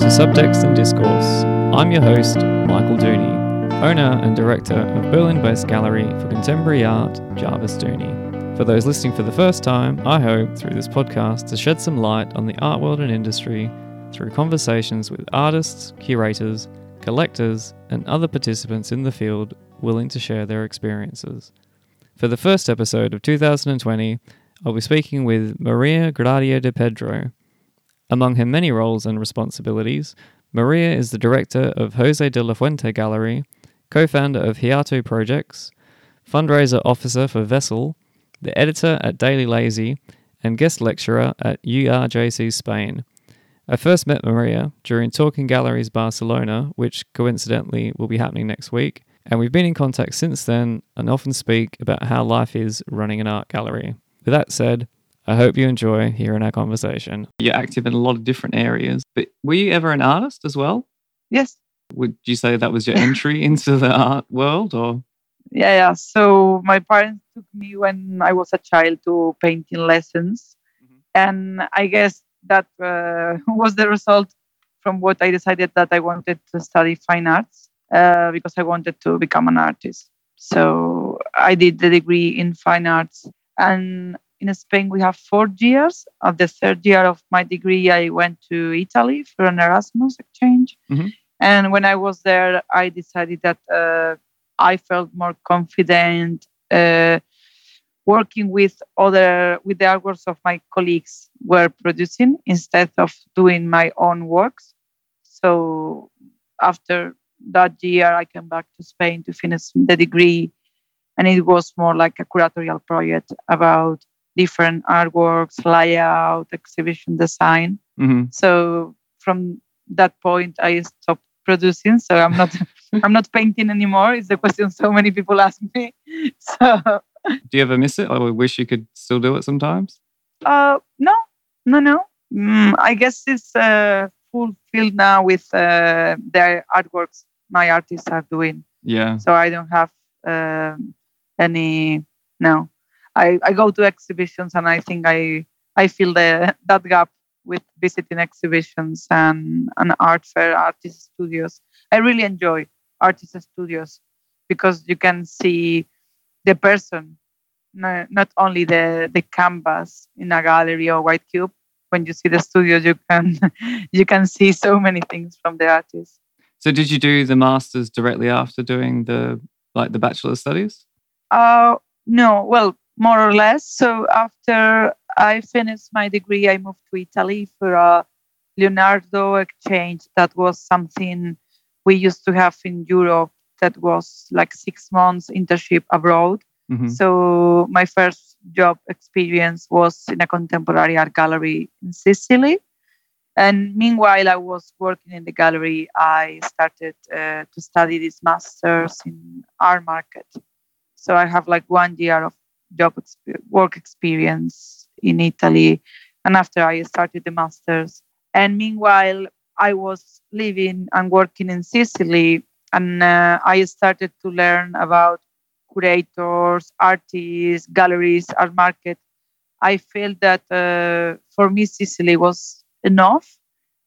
to Subtext and Discourse. I'm your host, Michael Dooney, owner and director of Berlin based gallery for contemporary art, Jarvis Dooney. For those listening for the first time, I hope through this podcast to shed some light on the art world and industry through conversations with artists, curators, collectors, and other participants in the field willing to share their experiences. For the first episode of 2020, I'll be speaking with Maria Gracia de Pedro. Among her many roles and responsibilities, Maria is the director of Jose de la Fuente Gallery, co founder of Hiato Projects, fundraiser officer for Vessel, the editor at Daily Lazy, and guest lecturer at URJC Spain. I first met Maria during Talking Galleries Barcelona, which coincidentally will be happening next week, and we've been in contact since then and often speak about how life is running an art gallery. With that said, I hope you enjoy hearing our conversation. You're active in a lot of different areas, but were you ever an artist as well? Yes. Would you say that was your entry into the art world or? Yeah, yeah. So my parents took me when I was a child to painting lessons. Mm-hmm. And I guess that uh, was the result from what I decided that I wanted to study fine arts uh, because I wanted to become an artist. So I did the degree in fine arts. And in Spain, we have four years. At the third year of my degree, I went to Italy for an Erasmus exchange. Mm-hmm. And when I was there, I decided that uh, I felt more confident uh, working with other with the artworks of my colleagues were producing instead of doing my own works. So after that year, I came back to Spain to finish the degree, and it was more like a curatorial project about different artworks, layout, exhibition design. Mm-hmm. So from that point, I stopped producing. So I'm not I'm not painting anymore. It's the question so many people ask me. So do you ever miss it, I wish you could still do it sometimes? Uh, no, no, no. Mm, I guess it's uh, fulfilled now with uh, the artworks my artists are doing. Yeah. So I don't have um, any no I, I go to exhibitions and I think I I feel the that gap with visiting exhibitions and, and art fair artist studios. I really enjoy artist studios because you can see the person, no, not only the, the canvas in a gallery or white cube. When you see the studio, you can you can see so many things from the artist. So, did you do the masters directly after doing the like the bachelor studies? Uh, no. Well, more or less. So after I finished my degree, I moved to Italy for a Leonardo exchange. That was something we used to have in Europe. That was like six months internship abroad. Mm-hmm. So my first job experience was in a contemporary art gallery in Sicily. And meanwhile, I was working in the gallery. I started uh, to study this master's in art market. So I have like one year of job work experience in Italy. And after I started the master's. And meanwhile, I was living and working in Sicily, and uh, I started to learn about curators, artists, galleries, art market. I felt that uh, for me Sicily was enough,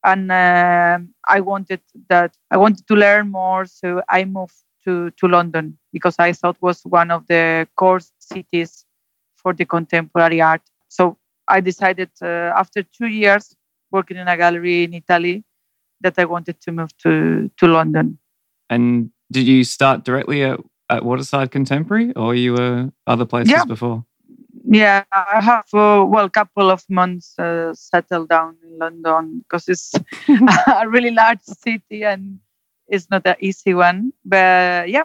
and uh, I wanted that I wanted to learn more. So I moved to, to London because I thought was one of the core cities for the contemporary art. So I decided uh, after two years working in a gallery in Italy that I wanted to move to, to London. And did you start directly at, at Waterside Contemporary or you were other places yeah. before? Yeah, I have uh, well, a couple of months uh, settled down in London because it's a really large city and is not an easy one. But yeah,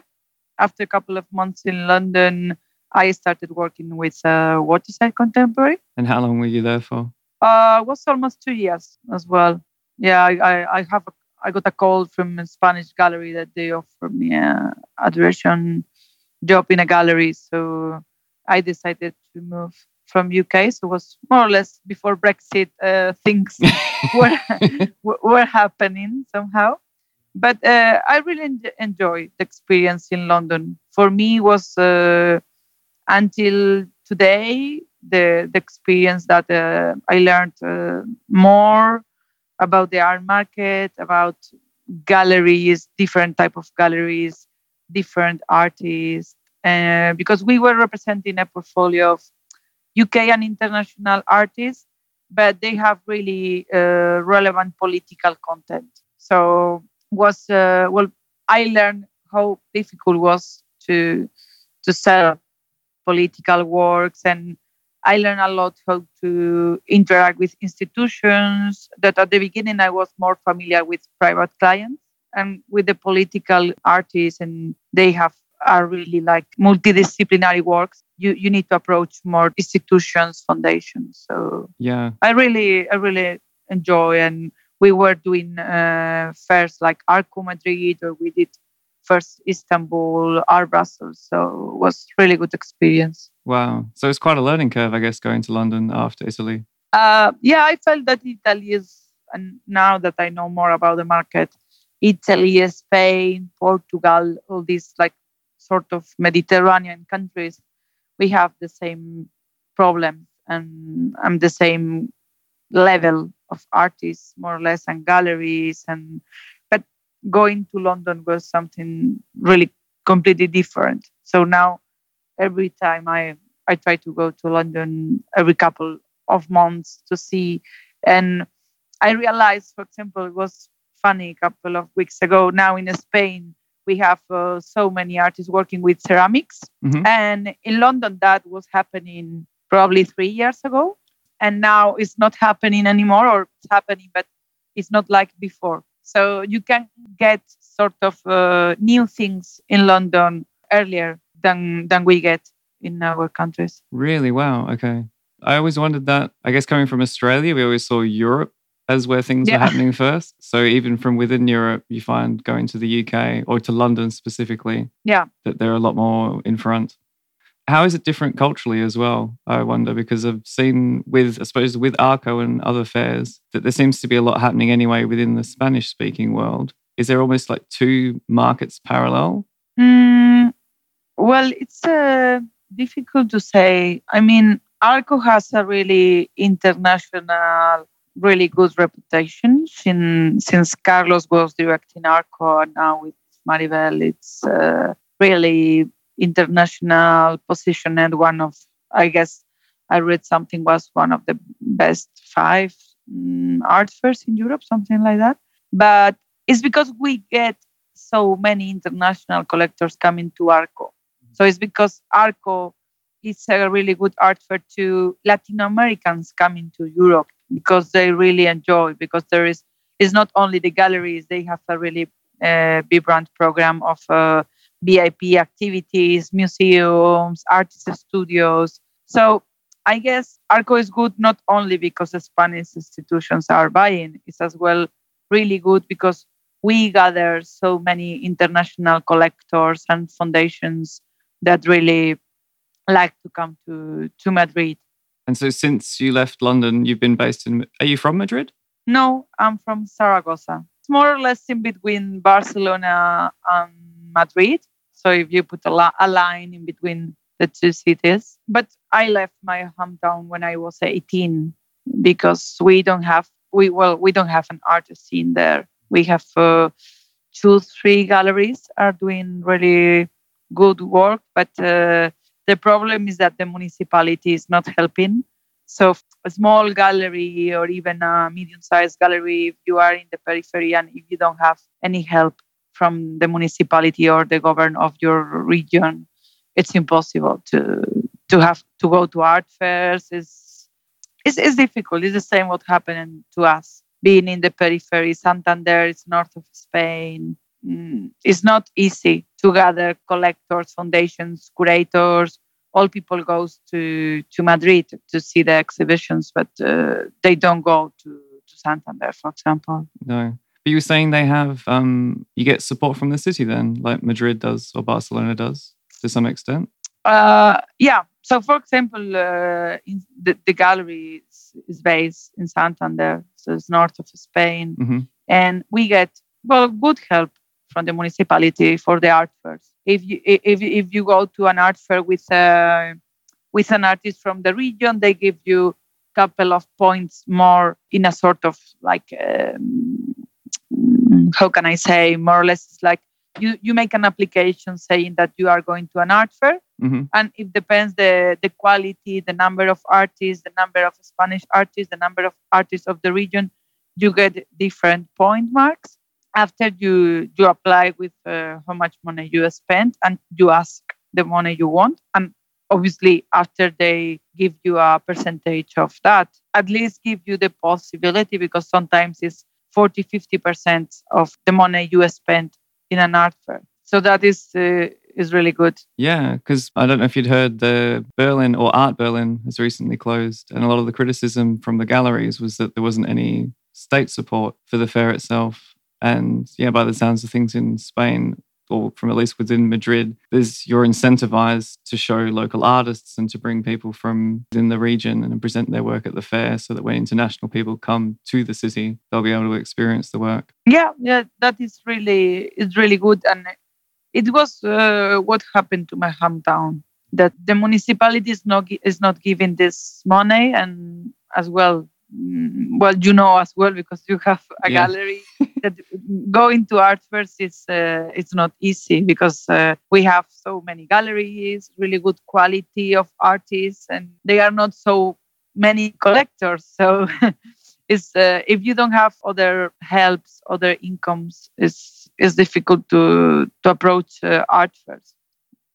after a couple of months in London, I started working with uh, Waterside Contemporary. And how long were you there for? Uh, it was almost two years as well. Yeah, I, I, I have a, I got a call from a Spanish gallery that they offered me a, a duration job in a gallery. So I decided to move from UK. So it was more or less before Brexit uh, things were were happening somehow but uh, I really en- enjoyed the experience in London. For me, was uh, until today the the experience that uh, I learned uh, more about the art market, about galleries, different type of galleries, different artists, uh, because we were representing a portfolio of UK and international artists, but they have really uh, relevant political content. So was uh, well, I learned how difficult it was to to sell political works and I learned a lot how to interact with institutions that at the beginning I was more familiar with private clients and with the political artists and they have are really like multidisciplinary works. You you need to approach more institutions foundations so yeah. I really i really enjoy and we were doing uh, fairs like arco madrid or we did first istanbul art brussels. So it was really good experience. Wow. So it's quite a learning curve i guess going to london after italy. Uh, yeah i felt that italy is and now that i know more about the market italy spain portugal all these like sort of Mediterranean countries, we have the same problems and I'm the same level of artists, more or less, and galleries. And but going to London was something really completely different. So now, every time I I try to go to London every couple of months to see, and I realized, for example, it was funny a couple of weeks ago. Now in Spain, we have uh, so many artists working with ceramics. Mm-hmm. And in London, that was happening probably three years ago. And now it's not happening anymore, or it's happening, but it's not like before. So you can get sort of uh, new things in London earlier than than we get in our countries. Really? Wow. Okay. I always wondered that. I guess coming from Australia, we always saw Europe as where things yeah. are happening first. So even from within Europe, you find going to the UK or to London specifically, yeah, that they're a lot more in front. How is it different culturally as well? I wonder because I've seen with I suppose with Arco and other fairs that there seems to be a lot happening anyway within the Spanish speaking world. Is there almost like two markets parallel? Mm, well, it's uh, difficult to say. I mean, Arco has a really international really good reputation since since Carlos was directing Arco and now with Maribel. It's uh, really international position and one of I guess I read something was one of the best five um, art fairs in Europe, something like that. But it's because we get so many international collectors coming to Arco. So it's because Arco is a really good art fair to Latin Americans coming to Europe because they really enjoy because there is is not only the galleries they have a really uh, vibrant program of uh, vip activities museums artist studios so i guess arco is good not only because the spanish institutions are buying it's as well really good because we gather so many international collectors and foundations that really like to come to to madrid and so since you left London, you've been based in. Are you from Madrid? No, I'm from Zaragoza. It's more or less in between Barcelona and Madrid. So if you put a, la- a line in between the two cities. But I left my hometown when I was 18 because we don't have we well we don't have an art scene there. We have uh, two three galleries are doing really good work, but uh, the problem is that the municipality is not helping. So a small gallery or even a medium-sized gallery, if you are in the periphery and if you don't have any help from the municipality or the government of your region, it's impossible to to have to go to art fairs. It's, it's, it's difficult. It's the same what happened to us. Being in the periphery, Santander is north of Spain. Mm, it's not easy to gather collectors, foundations, curators. All people goes to to Madrid to see the exhibitions, but uh, they don't go to, to Santander, for example. No. But you were saying they have um, you get support from the city then, like Madrid does or Barcelona does to some extent. Uh, yeah. So, for example, uh, the, the gallery is, is, based in Santander, so it's north of Spain, mm-hmm. and we get well good help from the municipality for the art fairs. If you if, if you go to an art fair with a uh, with an artist from the region, they give you couple of points more in a sort of like um, how can I say? More or less it's like you you make an application saying that you are going to an art fair. Hmm and it depends the the quality the number of artists the number of spanish artists the number of artists of the region you get different point marks. After you you apply with uh, how much money you spend and you ask the money you want. And obviously after they give you a percentage of that at least give you the possibility because sometimes it's 40 50% of the money you spend in an art fair so that is uh, is really good Yeah, because I don't know if you'd heard the Berlin or Art Berlin has recently closed, and a lot of the criticism from the galleries was that there wasn't any state support for the fair itself. And yeah, by the sounds of things in Spain, or from at least within Madrid, there's you're incentivized to show local artists and to bring people from within the region and present their work at the fair, so that when international people come to the city, they'll be able to experience the work. yeah yeah that is really is really good and it was uh, what happened to my hometown that the municipality is not is not giving this money and as well well you know as well because you have a Yeah. gallery that going to art fairs is uh, it's not easy because uh, we have so many galleries really good quality of artists and they are not so many collectors so it's uh, if you don't have other helps other incomes it's it's difficult to to approach uh, art fairs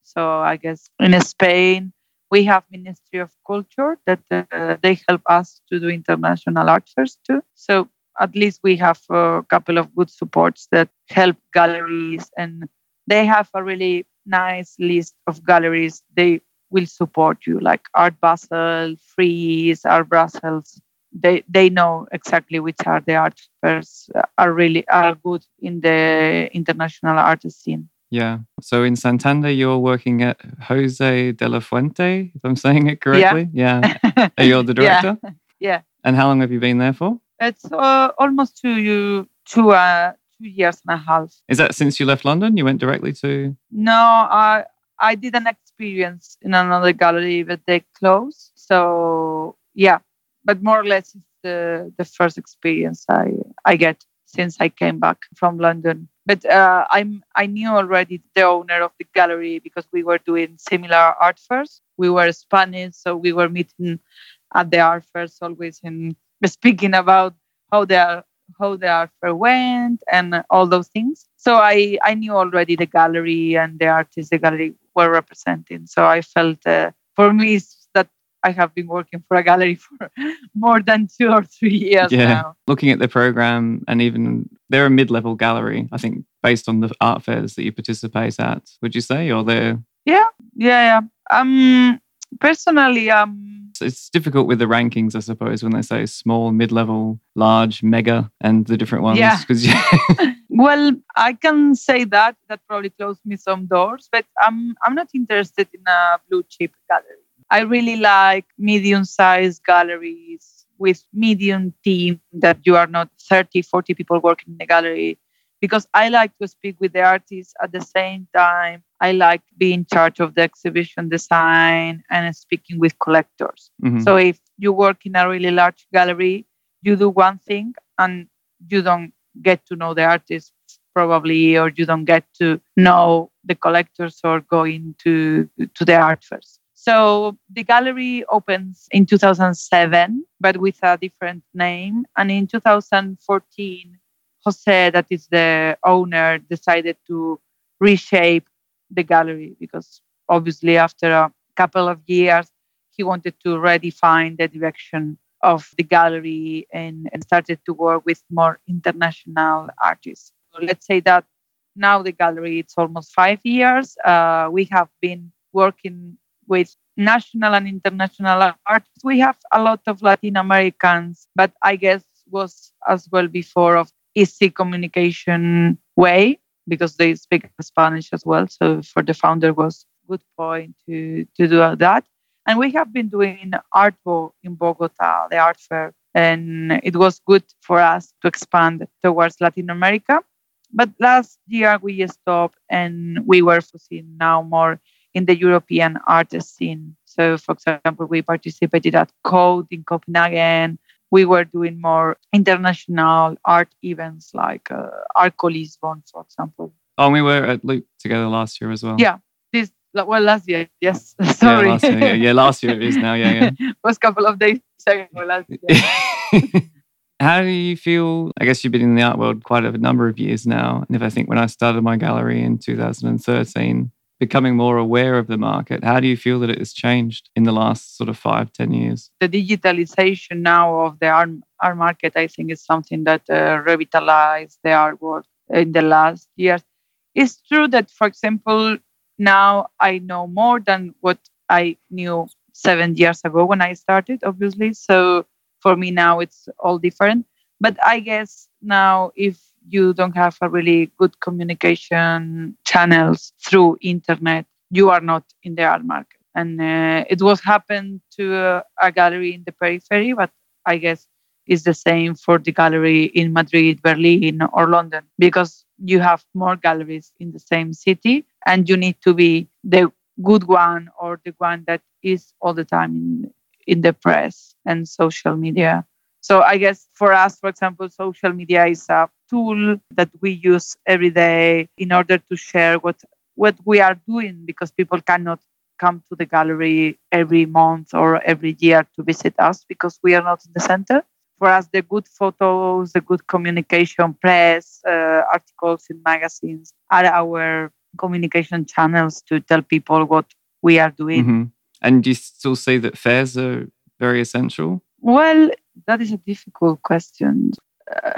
so i guess in spain we have ministry of culture that uh, they help us to do international art fairs too so at least we have a couple of good supports that help galleries and they have a really nice list of galleries. They will support you like art basel Frieze art brussels they they know exactly which are the art fairs are really are good in the international art scene Yeah. So in Santander, you're working at Jose de la Fuente, if I'm saying it correctly. Yeah. Are you the director? yeah yeah. And how long have you been there for? it's uh, almost two two uh two years and a half Is that since you left London? You went directly to. No, I I did an experience in another gallery, but they closed. So yeah, but more or less it's the the first experience I I get since I came back from London. But uh, I'm I knew already the owner of the gallery because we were doing similar art fairs. We were Spanish, so we were meeting at the art fairs always and speaking about how they are how the art fair went and all those things. So I, I knew already the gallery and the artists the gallery were representing. So I felt uh, for me that I have been working for a gallery for more than two or three years Yeah. now. Looking at the program, and even they're a mid level gallery, I think, based on the art fairs that you participate at, would you say? Or they're. Yeah, yeah. Um, personally, um, It's difficult with the rankings, I suppose, when they say small, mid level, large, mega, and the different ones. Yeah. you- well, I can say that that probably closed me some doors, but I'm I'm not interested in a blue chip gallery. I really like medium-sized galleries with medium team that you are not 30, 40 people working in the gallery because I like to speak with the artists at the same time. I like being in charge of the exhibition design and speaking with collectors. Mhm. So if you work in a really large gallery, you do one thing and you don't get to know the artists probably, or you don't get to know the collectors or go into to the art fairs. So the gallery opens in 2007, but with a different name. And in 2014, Jose, that is the owner, decided to reshape the gallery because obviously after a couple of years he wanted to redefine the direction of the gallery and, and started to work with more international artists. So let's say that now the gallery it's almost five years. Uh, we have been working with national and international artists. We have a lot of Latin Americans, but I guess was as well before of easy communication way because they speak Spanish as well. So for the founder was good point to to do that. And we have been doing Artbo in Bogota, the art fair, and it was good for us to expand towards Latin America. But last year we stopped and we were focusing now more in the European art scene. So, for example, we participated at Code in Copenhagen. We were doing more international art events like uh, Arco Lisbon, for example. Oh, we were at Loop together last year as well. Yeah, this well last year. Yes, sorry. Yeah, last year, yeah, yeah, last year it is now. Yeah, yeah. was a couple of days ago last year. How do you feel? I guess you've been in the art world quite a number of years now. And if I think when I started my gallery in 2013, becoming more aware of the market, how do you feel that it has changed in the last sort of five, ten years? The digitalization now of the art, art market, I think, is something that uh, revitalized the art world in the last years. It's true that, for example, now I know more than what I knew seven years ago when I started, obviously. So for me now it's all different. But I guess now if you don't have a really good communication channels through internet, you are not in the art market. And uh, it was happened to uh, a gallery in the periphery, but I guess it's the same for the gallery in Madrid, Berlin, or London, because you have more galleries in the same city and you need to be the good one or the one that is all the time in, in the press and social media. So I guess for us, for example, social media is a tool that we use every day in order to share what what we are doing because people cannot come to the gallery every month or every year to visit us because we are not in the center. For us, the good photos, the good communication, press, uh, articles in magazines are our communication channels to tell people what we are doing. Mm-hmm. And do you still say that fairs are very essential? Well, that is a difficult question.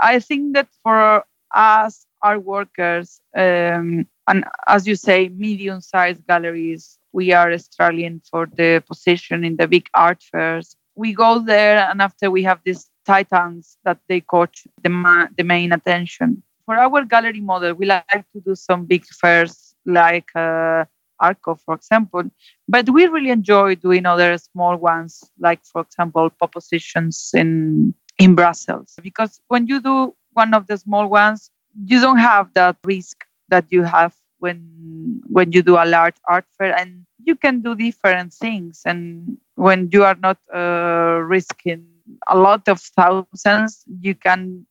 I think that for us, our workers, um, and as you say, medium sized galleries, we are struggling for the position in the big art fairs. We go there, and after we have these titans that they coach the, ma- the main attention. For our gallery model, we like to do some big fairs like uh, Arco, for example. But we really enjoy doing other small ones, like, for example, Poppositions in, in Brussels. Because when you do one of the small ones, you don't have that risk that you have when when you do a large art fair and you can do different things and when you are not uh, risking a lot of thousands you can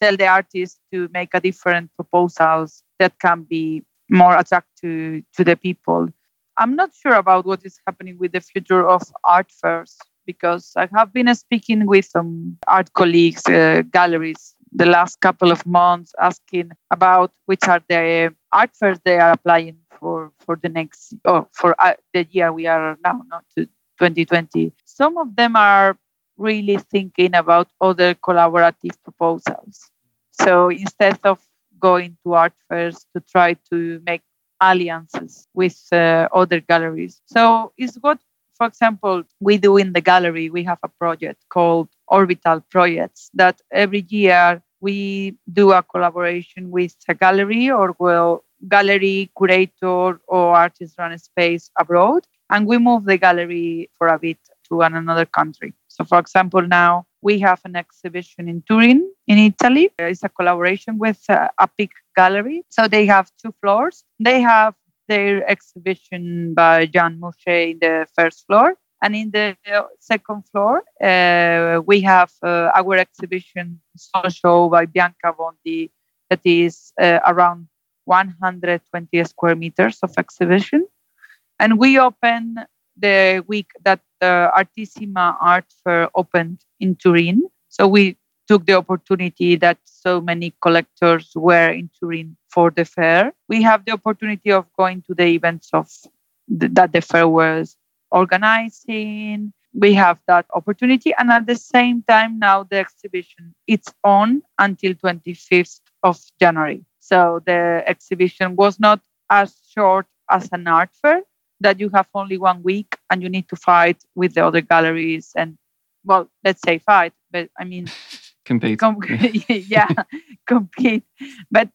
tell the artist to make a different proposals that can be more attractive to the people. I'm not sure about what is happening with the future of art fairs because I have been speaking with some art colleagues, uh, galleries, the last couple of months, asking about which are the art fairs they are applying for for the next or for uh, the year we are now, not to 2020. Some of them are really thinking about other collaborative proposals. So instead of going to art fairs to try to make alliances with uh, other galleries. So it's what, for example, we do in the gallery. We have a project called Orbital Projects that every year we do a collaboration with a gallery or well gallery curator or artist run space abroad and we move the gallery for a bit to another country so for example now we have an exhibition in Turin, in Italy. It's a collaboration with uh, Epic Gallery. So they have two floors. They have their exhibition by Jean Mouchet in the first floor. And in the second floor, uh, we have uh, our exhibition show by Bianca Bondi that is uh, around 120 square meters of exhibition. And we open the week that the Artissima Art Fair opened in Turin. So we took the opportunity that so many collectors were in Turin for the fair. We have the opportunity of going to the events of the, that the fair was organizing. We have that opportunity, and at the same time, now the exhibition it's on until 25th of January. So the exhibition was not as short as an art fair, that you have only one week and you need to fight with the other galleries and well let's say fight but i mean compete com- yeah compete but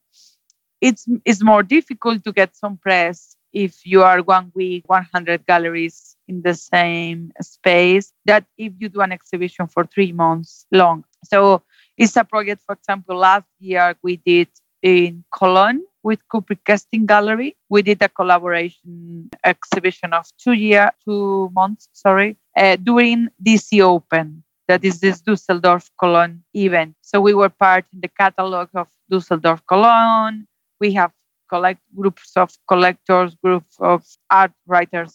it's it's more difficult to get some press if you are one week 100 galleries in the same space that if you do an exhibition for three months long so it's a project for example last year we did in cologne with Kubrick Casting Gallery. We did a collaboration exhibition of two year, two months, sorry, uh, during DC Open. That is this Dusseldorf Cologne event. So we were part in the catalog of Dusseldorf Cologne. We have collect groups of collectors, groups of art writers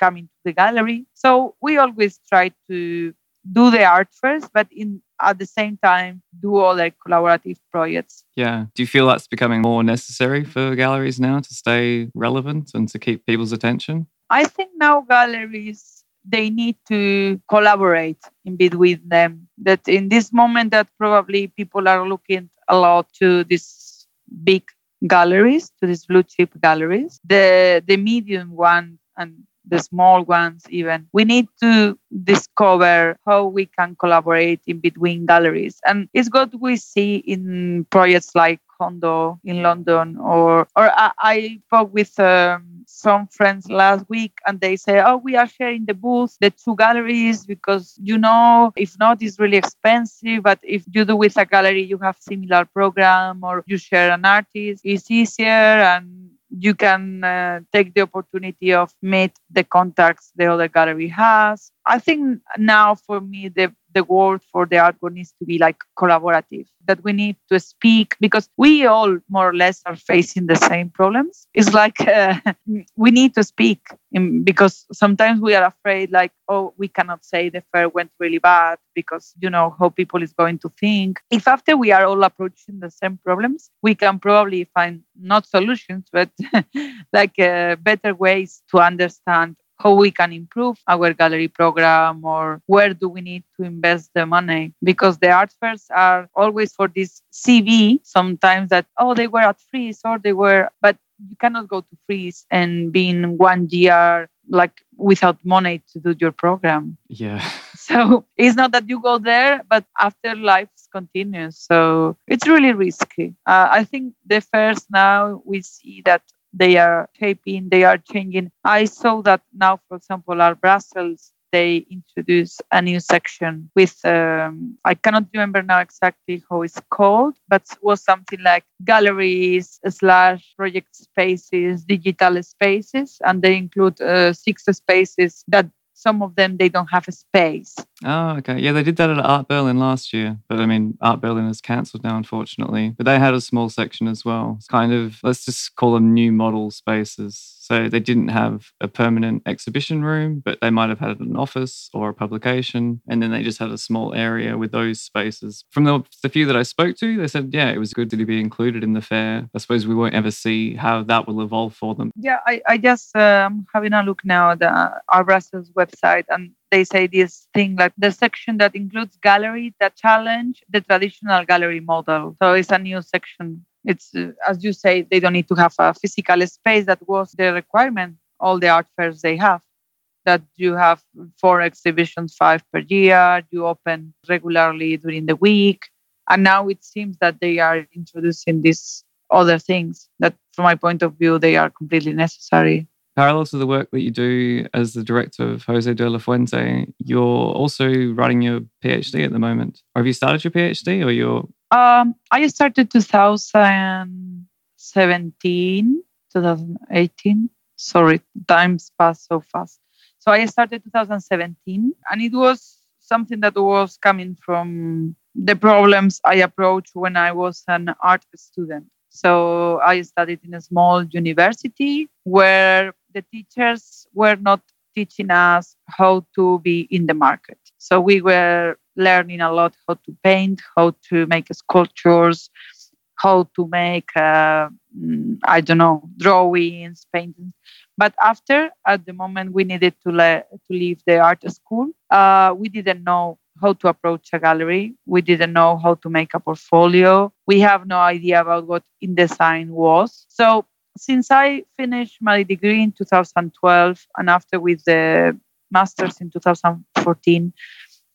coming to the gallery. So we always try to do the art first, but in at the same time do other collaborative projects. Yeah. Do you feel that's becoming more necessary for galleries now to stay relevant and to keep people's attention? I think now galleries they need to collaborate in between them. That in this moment that probably people are looking a lot to these big galleries, to these blue chip galleries. The the medium one and the small ones even we need to discover how we can collaborate in between galleries and it's what we see in projects like Condo in London or or I, I spoke with um, some friends last week and they say oh we are sharing the booth the two galleries because you know if not it's really expensive but if you do with a gallery you have similar program or you share an artist it's easier and you can uh, take the opportunity of meet the contacts the other gallery has. I think now for me the the world for the art needs to be like collaborative that we need to speak because we all more or less are facing the same problems. It's like uh, we need to speak in, because sometimes we are afraid like oh we cannot say the fair went really bad because you know how people is going to think. If after we are all approaching the same problems we can probably find not solutions but like uh, better ways to understand how we can improve our gallery program or where do we need to invest the money. Because the art fairs are always for this cv sometimes that oh they were at Frieze or they were but you cannot go to Frieze and be in one year like without money to do your program. Yeah. So it's not that you go there but after life continues. So it's really risky. Uh, i think the fairs now we see that they are shaping, they are changing. I saw that now, for example, Art Brussels, they introduce a new section with, um, I cannot remember now exactly how it's called, but it was something like galleries slash project spaces, digital spaces, and they include uh, six spaces that some of them they don't have a space. Oh, okay. Yeah, they did that at Art Berlin last year, but I mean, Art Berlin is cancelled now, unfortunately. But they had a small section as well. It's kind of let's just call them new model spaces. So they didn't have a permanent exhibition room, but they might have had an office or a publication. And then they just had a small area with those spaces. From the, the few that I spoke to, they said, yeah, it was good to be included in the fair. I suppose we won't ever see how that will evolve for them. Yeah, I, I just um, having a look now at the, Art Brussels website and they say this thing like the section that includes gallery that challenge the traditional gallery model. So it's a new section. It's uh, as you say they don't need to have a physical space. That was the requirement all the art fairs they have that you have four exhibitions five per year you open regularly during the week. And now it seems that they are introducing these other things that from my point of view they are completely necessary parallel to the work that you do as the director of Jose de la Fuente, you're also writing your PhD at the moment. Or have you started your PhD or you're um, I started 2017, 2018. Sorry, times pass so fast. So I started 2017, and it was something that was coming from the problems I approached when I was an art student. So I studied in a small university where the teachers were not teaching us how to be in the market. So we were learning a lot how to paint, how to make sculptures, how to make, uh, mm, I don't know, drawings, paintings. But after, at the moment we needed to, le- to leave the art school, uh, we didn't know how to approach a gallery. We didn't know how to make a portfolio. We have no idea about what InDesign was. So since I finished my degree in 2012 and after with the master's in 2014,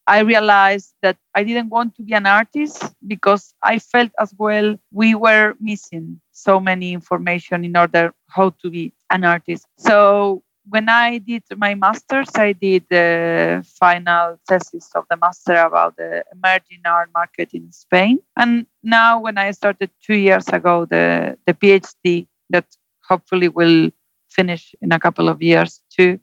I realized that I didn't want to be an artist because I felt as well we were missing so many information in order how to be an artist. So when I did my master's, I did the final thesis of the master about the emerging art market in Spain. And now, when I started two years ago, the, the PhD that hopefully will finish in a couple of years too,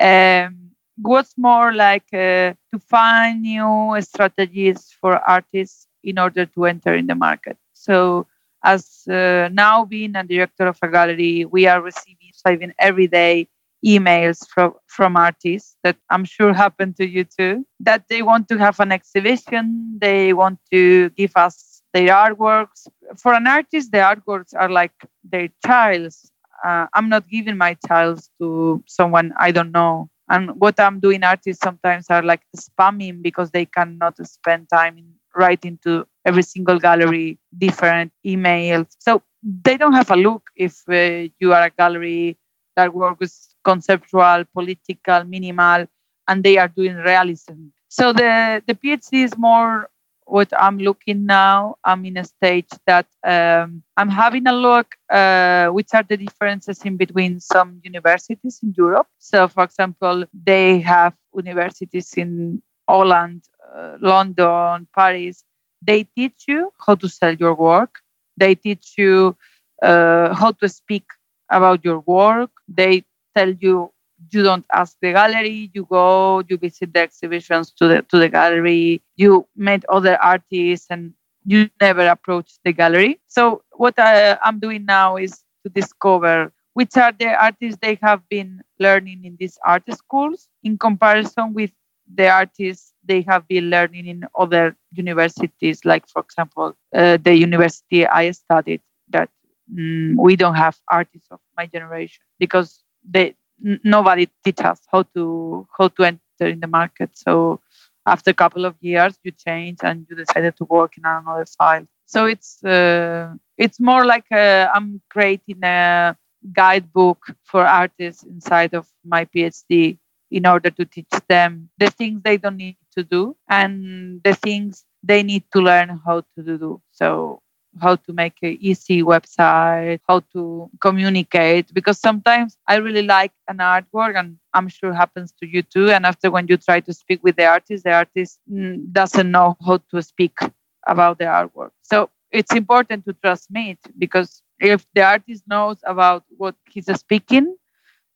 um, was more like uh, to find new strategies for artists in order to enter in the market. So, as uh, now being a director of a gallery, we are receiving receiving every day emails from from artists that I'm sure happen to you too. That they want to have an exhibition, they want to give us their artworks. For an artist, the artworks are like their childs. Uh, I'm not giving my childs to someone I don't know. And what I'm doing, artists sometimes are like spamming because they cannot spend time in writing to every single gallery different emails. So they don't have a look if uh, you are a gallery that works conceptual, political, minimal, and they are doing realism. So the, the PhD is more what I'm looking now. I'm in a stage that um, I'm having a look uh, which are the differences in between some universities in Europe. So, for example, they have universities in Holland, uh, London, Paris. They teach you how to sell your work. They teach you uh, how to speak about your work. They tell you you don't ask the gallery. You go, you visit the exhibitions to the to the gallery. You meet other artists, and you never approach the gallery. So what I, I'm doing now is to discover which are the artists they have been learning in these art schools in comparison with the artists they have been learning in other universities, like, for example, uh, the university I studied, that mm, we don't have artists of my generation because they, nobody teach us how to how to enter in the market. So after a couple of years, you change and you decided to work in another field. So it's uh, it's more like uh, I'm creating a guidebook for artists inside of my PhD in order to teach them the things they don't need to do and the things they need to learn how to do. So how to make an easy website, how to communicate. Because sometimes I really like an artwork, and I'm sure happens to you too. And after when you try to speak with the artist, the artist mm, doesn't know how to speak about the artwork. So it's important to transmit because if the artist knows about what he's speaking,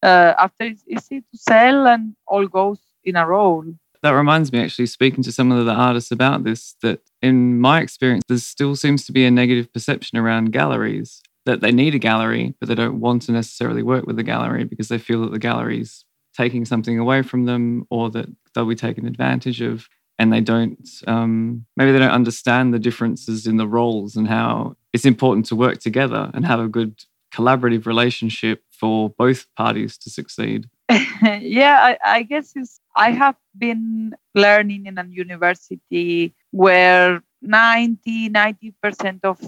uh, after it's easy to sell and all goes in a row. That reminds me, actually, speaking to some of the artists about this, that in my experience, there still seems to be a negative perception around galleries that they need a gallery, but they don't want to necessarily work with the gallery because they feel that the gallery's taking something away from them or that they'll be taken advantage of. And they don't, um, maybe they don't understand the differences in the roles and how it's important to work together and have a good collaborative relationship for both parties to succeed? yeah, I, I guess I have been learning in a university where 90, 90% of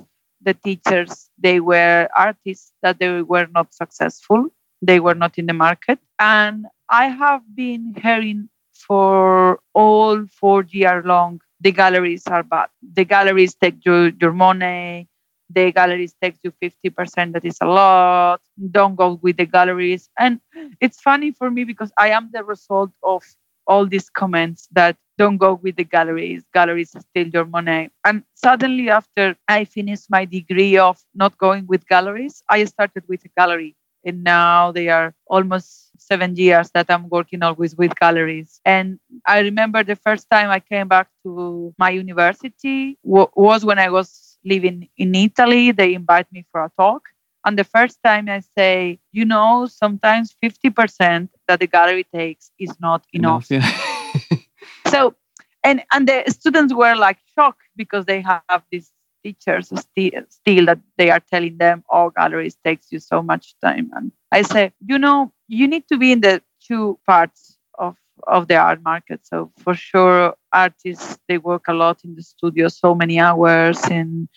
the teachers, they were artists that they were not successful. They were not in the market. And I have been hearing for all four year long, the galleries are bad. The galleries take your, your money, the galleries takes you 50% that is a lot. Don't go with the galleries. And it's funny for me because i am the result of all these comments that don't go with the galleries galleries steal your money. And suddenly after i finished my degree of not going with galleries i started with a gallery. And now they are almost seven years that i'm working always with galleries. And i remember the first time i came back to my university was when i was living in Italy. They invite me for a talk. And the first time I say, you know, sometimes 50% that the gallery takes is not enough. enough yeah. so, and, and the students were like shocked because they have these teachers still, still that they are telling them, oh, galleries takes you so much time. And I say, you know, you need to be in the two parts of of the art market. So for sure, artists they work a lot in the studio, so many hours, and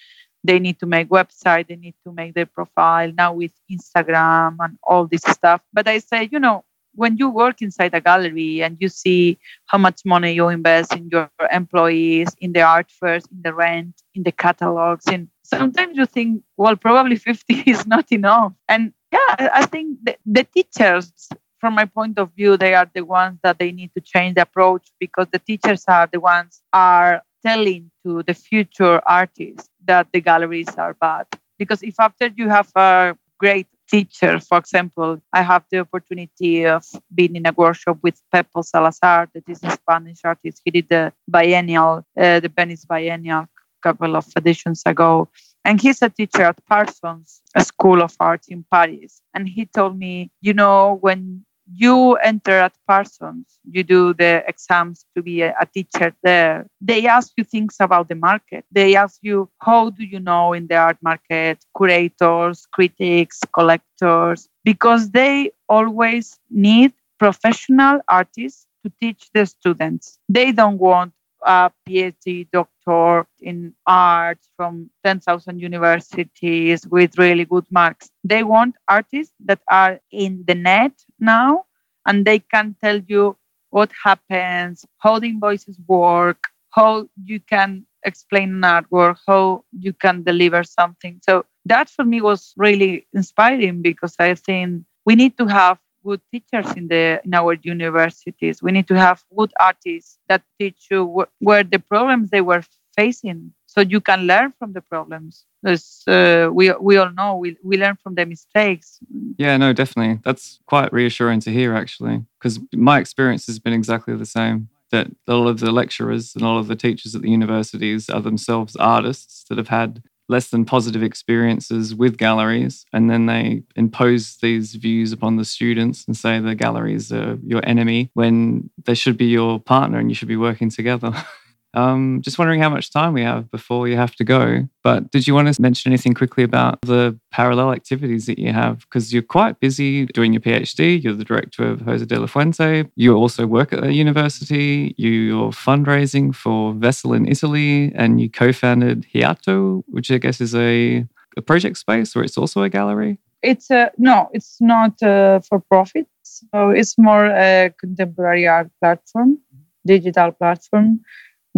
they need to make website, they need to make their profile now with Instagram and all this stuff. But I say, you know, when you work inside a gallery and you see how much money you invest in your employees, in the art first, in the rent, in the catalogs, and sometimes you think, well, probably 50 is not enough. And yeah, I think the, the teachers from my point of view, they are the ones that they need to change the approach because the teachers are the ones are telling to the future artists that the galleries are bad. Because if after you have a great teacher, for example, I have the opportunity of being in a workshop with Pepo Salazar, that is a Spanish artist. He did the biennial, uh, the Venice Biennial, couple of editions ago. And he's a teacher at Parsons, a school of art in Paris. And he told me, you know, when you enter at Parsons, you do the exams to be a, teacher there. They ask you things about the market. They ask you, how do you know in the art market curators, critics, collectors? Because they always need professional artists to teach the students. They don't want a PhD doctor in art from 10,000 universities with really good marks. They want artists that are in the net now and they can tell you what happens, how the invoices work, how you can explain an artwork, how you can deliver something. So that for me was really inspiring because I think we need to have good teachers in the in our universities. We need to have good artists that teach you wh- where the problems they were facing, so you can learn from the problems. Uh, we we all know we we learn from the mistakes. Yeah, no, definitely. That's quite reassuring to hear, actually, because my experience has been exactly the same. That all of the lecturers and all of the teachers at the universities are themselves artists that have had less than positive experiences with galleries, and then they impose these views upon the students and say the galleries are your enemy when they should be your partner and you should be working together. Um, just wondering how much time we have before you have to go. But did you want to mention anything quickly about the parallel activities that you have? Because you're quite busy doing your PhD. You're the director of Jose de la Fuente. You also work at a university. You're fundraising for Vessel in Italy, and you co-founded Hiato, which I guess is a, a project space, or it's also a gallery. It's a no. It's not uh, for profit. So it's more a contemporary art platform, digital platform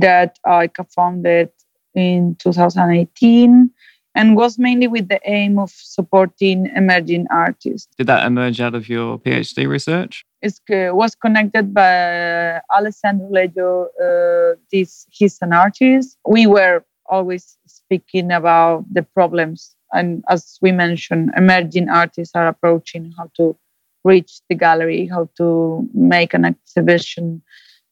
that I co-founded in 2018 and was mainly with the aim of supporting emerging artists. Did that emerge out of your PhD research? It was connected by Alessandro Leggio. Uh, this, he's an artist. We were always speaking about the problems. And as we mentioned, emerging artists are approaching how to reach the gallery, how to make an exhibition.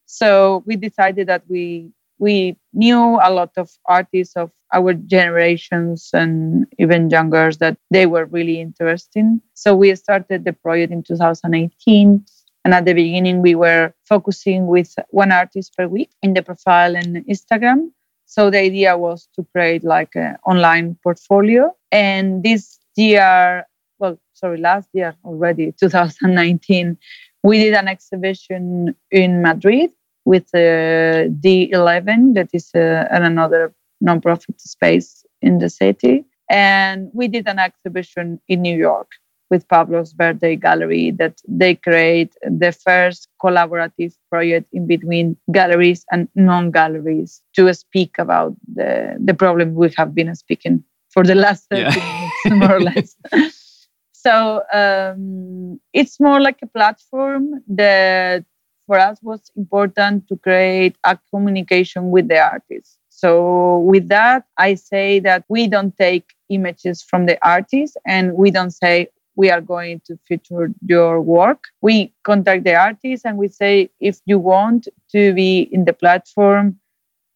So we decided that we we knew a lot of artists of our generations and even younger that they were really interesting. So we started the project in 2018. And at the beginning, we were focusing with one artist per week in the profile and Instagram. So the idea was to create like an online portfolio. And this year, well, sorry, last year already, 2019, we did an exhibition in Madrid with uh, D11, that is uh, another nonprofit space in the city. And we did an exhibition in New York with Pablo's Birthday Gallery that they create the first collaborative project in between galleries and non-galleries to speak about the, the problem we have been speaking for the last 30 yeah. minutes, more or less. so um, it's more like a platform that for us was important to create a communication with the artists. So with that, I say that we don't take images from the artist and we don't say we are going to feature your work. We contact the artist and we say if you want to be in the platform,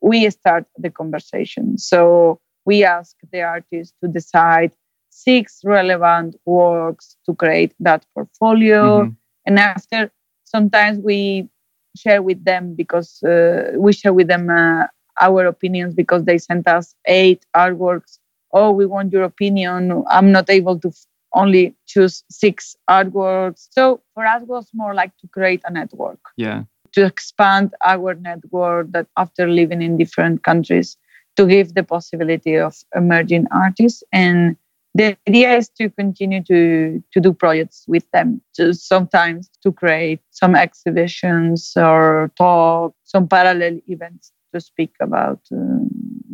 we start the conversation. So we ask the artist to decide six relevant works to create that portfolio. Mm-hmm. And after sometimes we share with them because uh, we share with them uh, our opinions because they sent us eight artworks. Oh, we want your opinion. I'm not able to f- only choose six artworks. So for us, was more like to create a network. Yeah. To expand our network that after living in different countries, to give the possibility of emerging artists and the idea is to continue to to do projects with them to sometimes to create some exhibitions or talk some parallel events to speak about uh,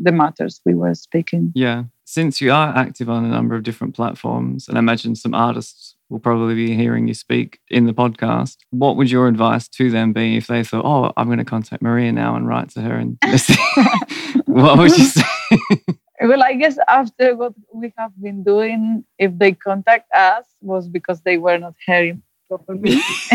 the matters we were speaking yeah since you are active on a number of different platforms and i imagine some artists will probably be hearing you speak in the podcast. What would your advice to them be if they thought, oh, I'm going to contact Maria now and write to her? And what would you say? well, I guess after what we have been doing, if they contact us, was because they were not hearing properly.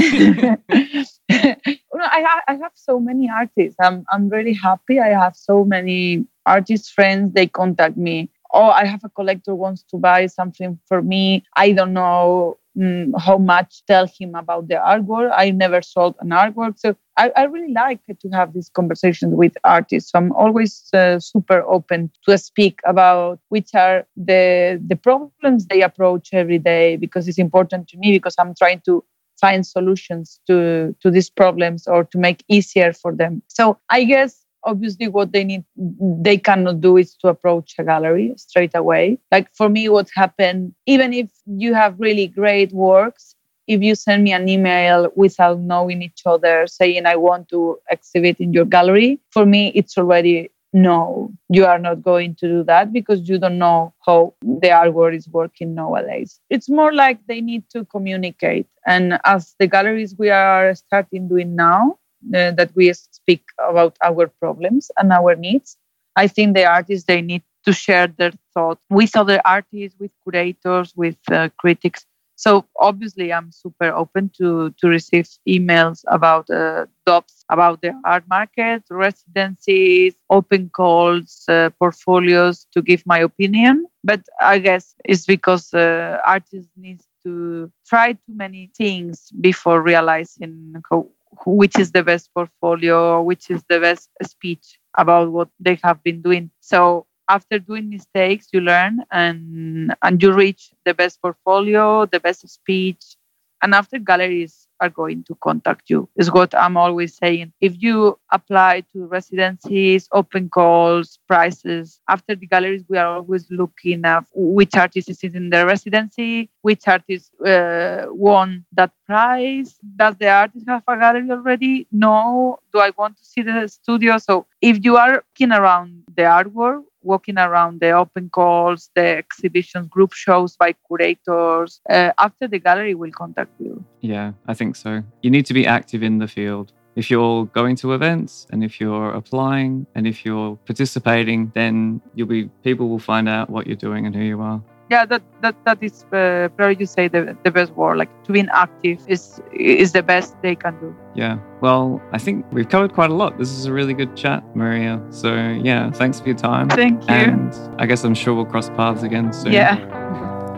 I, ha- I have so many artists. I'm, I'm really happy. I have so many artist friends. They contact me. Oh, I have a collector wants to buy something for me. I don't know mm, how much tell him about the artwork. I never sold an artwork. So I, I really like to have these conversations with artists. So I'm always uh, super open to speak about which are the, the problems they approach every day because it's important to me because I'm trying to find solutions to, to these problems or to make easier for them. So I guess obviously what they need they cannot do is to approach a gallery straight away. Like for me what happened even if you have really great works if you send me an email without knowing each other saying i want to exhibit in your gallery for me it's already no you are not going to do that because you don't know how the artwork is working nowadays. It's more like they need to communicate. And as the galleries we are starting doing now uh, that we speak about our problems and our needs. I think the artists they need to share their thoughts with other artists, with curators, with uh, critics. So obviously, I'm super open to to receive emails about uh, DOPs, about the art market, residencies, open calls, uh, portfolios to give my opinion. But I guess it's because uh, artists need to try too many things before realizing how which is the best portfolio, which is the best speech about what they have been doing. So after doing mistakes, you learn and and you reach the best portfolio, the best speech. And after galleries are going to contact you is what i'm always saying. If you apply to residencies open calls prices after the galleries we are always looking at which artist is in the residency which artist uh, won that prize. Does the artist have a gallery already? No. Do i want to see the studio? So if you are looking around the artwork walking around the open calls, the exhibitions, group shows by curators. Uh, after the gallery will contact you. Yeah, I think so. You need to be active in the field. If you're going to events and if you're applying and if you're participating, then you'll be people will find out what you're doing and who you are yeah that that that is uh, probably you say the, the best word like to be active is is the best they can do. Yeah well i think we've covered quite a lot. This is a really good chat maria. So yeah thanks for your time. Thank you. And i guess i'm sure we'll cross paths again soon. Yeah.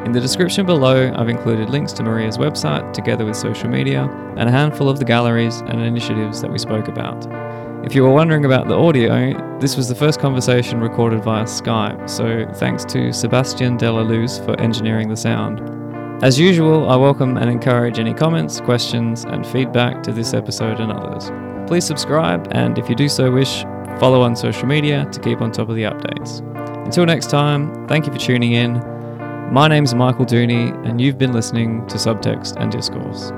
In the description below, I've included links to Maria's website together with social media and a handful of the galleries and initiatives that we spoke about. If you were wondering about the audio, this was the first conversation recorded via Skype, so thanks to Sebastian Delaluz for engineering the sound. As usual, I welcome and encourage any comments, questions, and feedback to this episode and others. Please subscribe, and if you do so wish, follow on social media to keep on top of the updates. Until next time, thank you for tuning in. My name is Michael Dooney, and you've been listening to Subtext and Discourse.